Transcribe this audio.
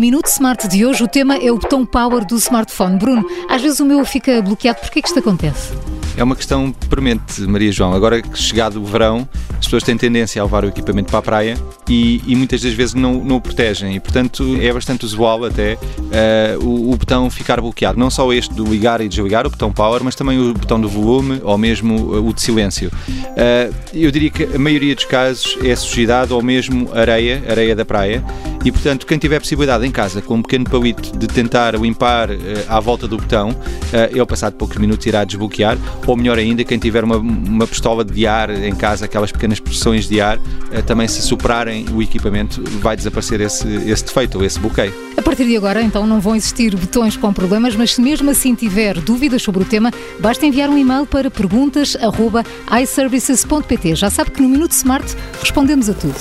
Minuto Smart de hoje, o tema é o botão Power do smartphone. Bruno, às vezes o meu fica bloqueado, porquê que isto acontece? É uma questão premente, Maria João. Agora que chegado o verão, as pessoas têm tendência a levar o equipamento para a praia e, e muitas das vezes não, não, o protegem. E, portanto, é bastante usual até uh, o, o, botão ficar bloqueado. Não só este do ligar e desligar, o botão power, mas também o botão do volume ou mesmo o de silêncio. Uh, eu diria que a maioria dos casos é sujidade ou mesmo areia, areia da praia. E, portanto, quem tiver possibilidade em casa, com um pequeno palito, de tentar limpar uh, à volta do botão, ele, passado poucos minutos, irá desbloquear ou melhor ainda, quem tiver uma, uma pistola de ar em casa, aquelas pequenas pressões de ar, eh, também se superarem o equipamento, vai desaparecer esse, esse defeito, esse bloqueio. A partir de agora, então, não vão existir botões com problemas, mas se mesmo assim tiver dúvidas sobre o tema, basta enviar um e-mail para perguntas.iservices.pt. Já sabe que no Minuto Smart respondemos a tudo.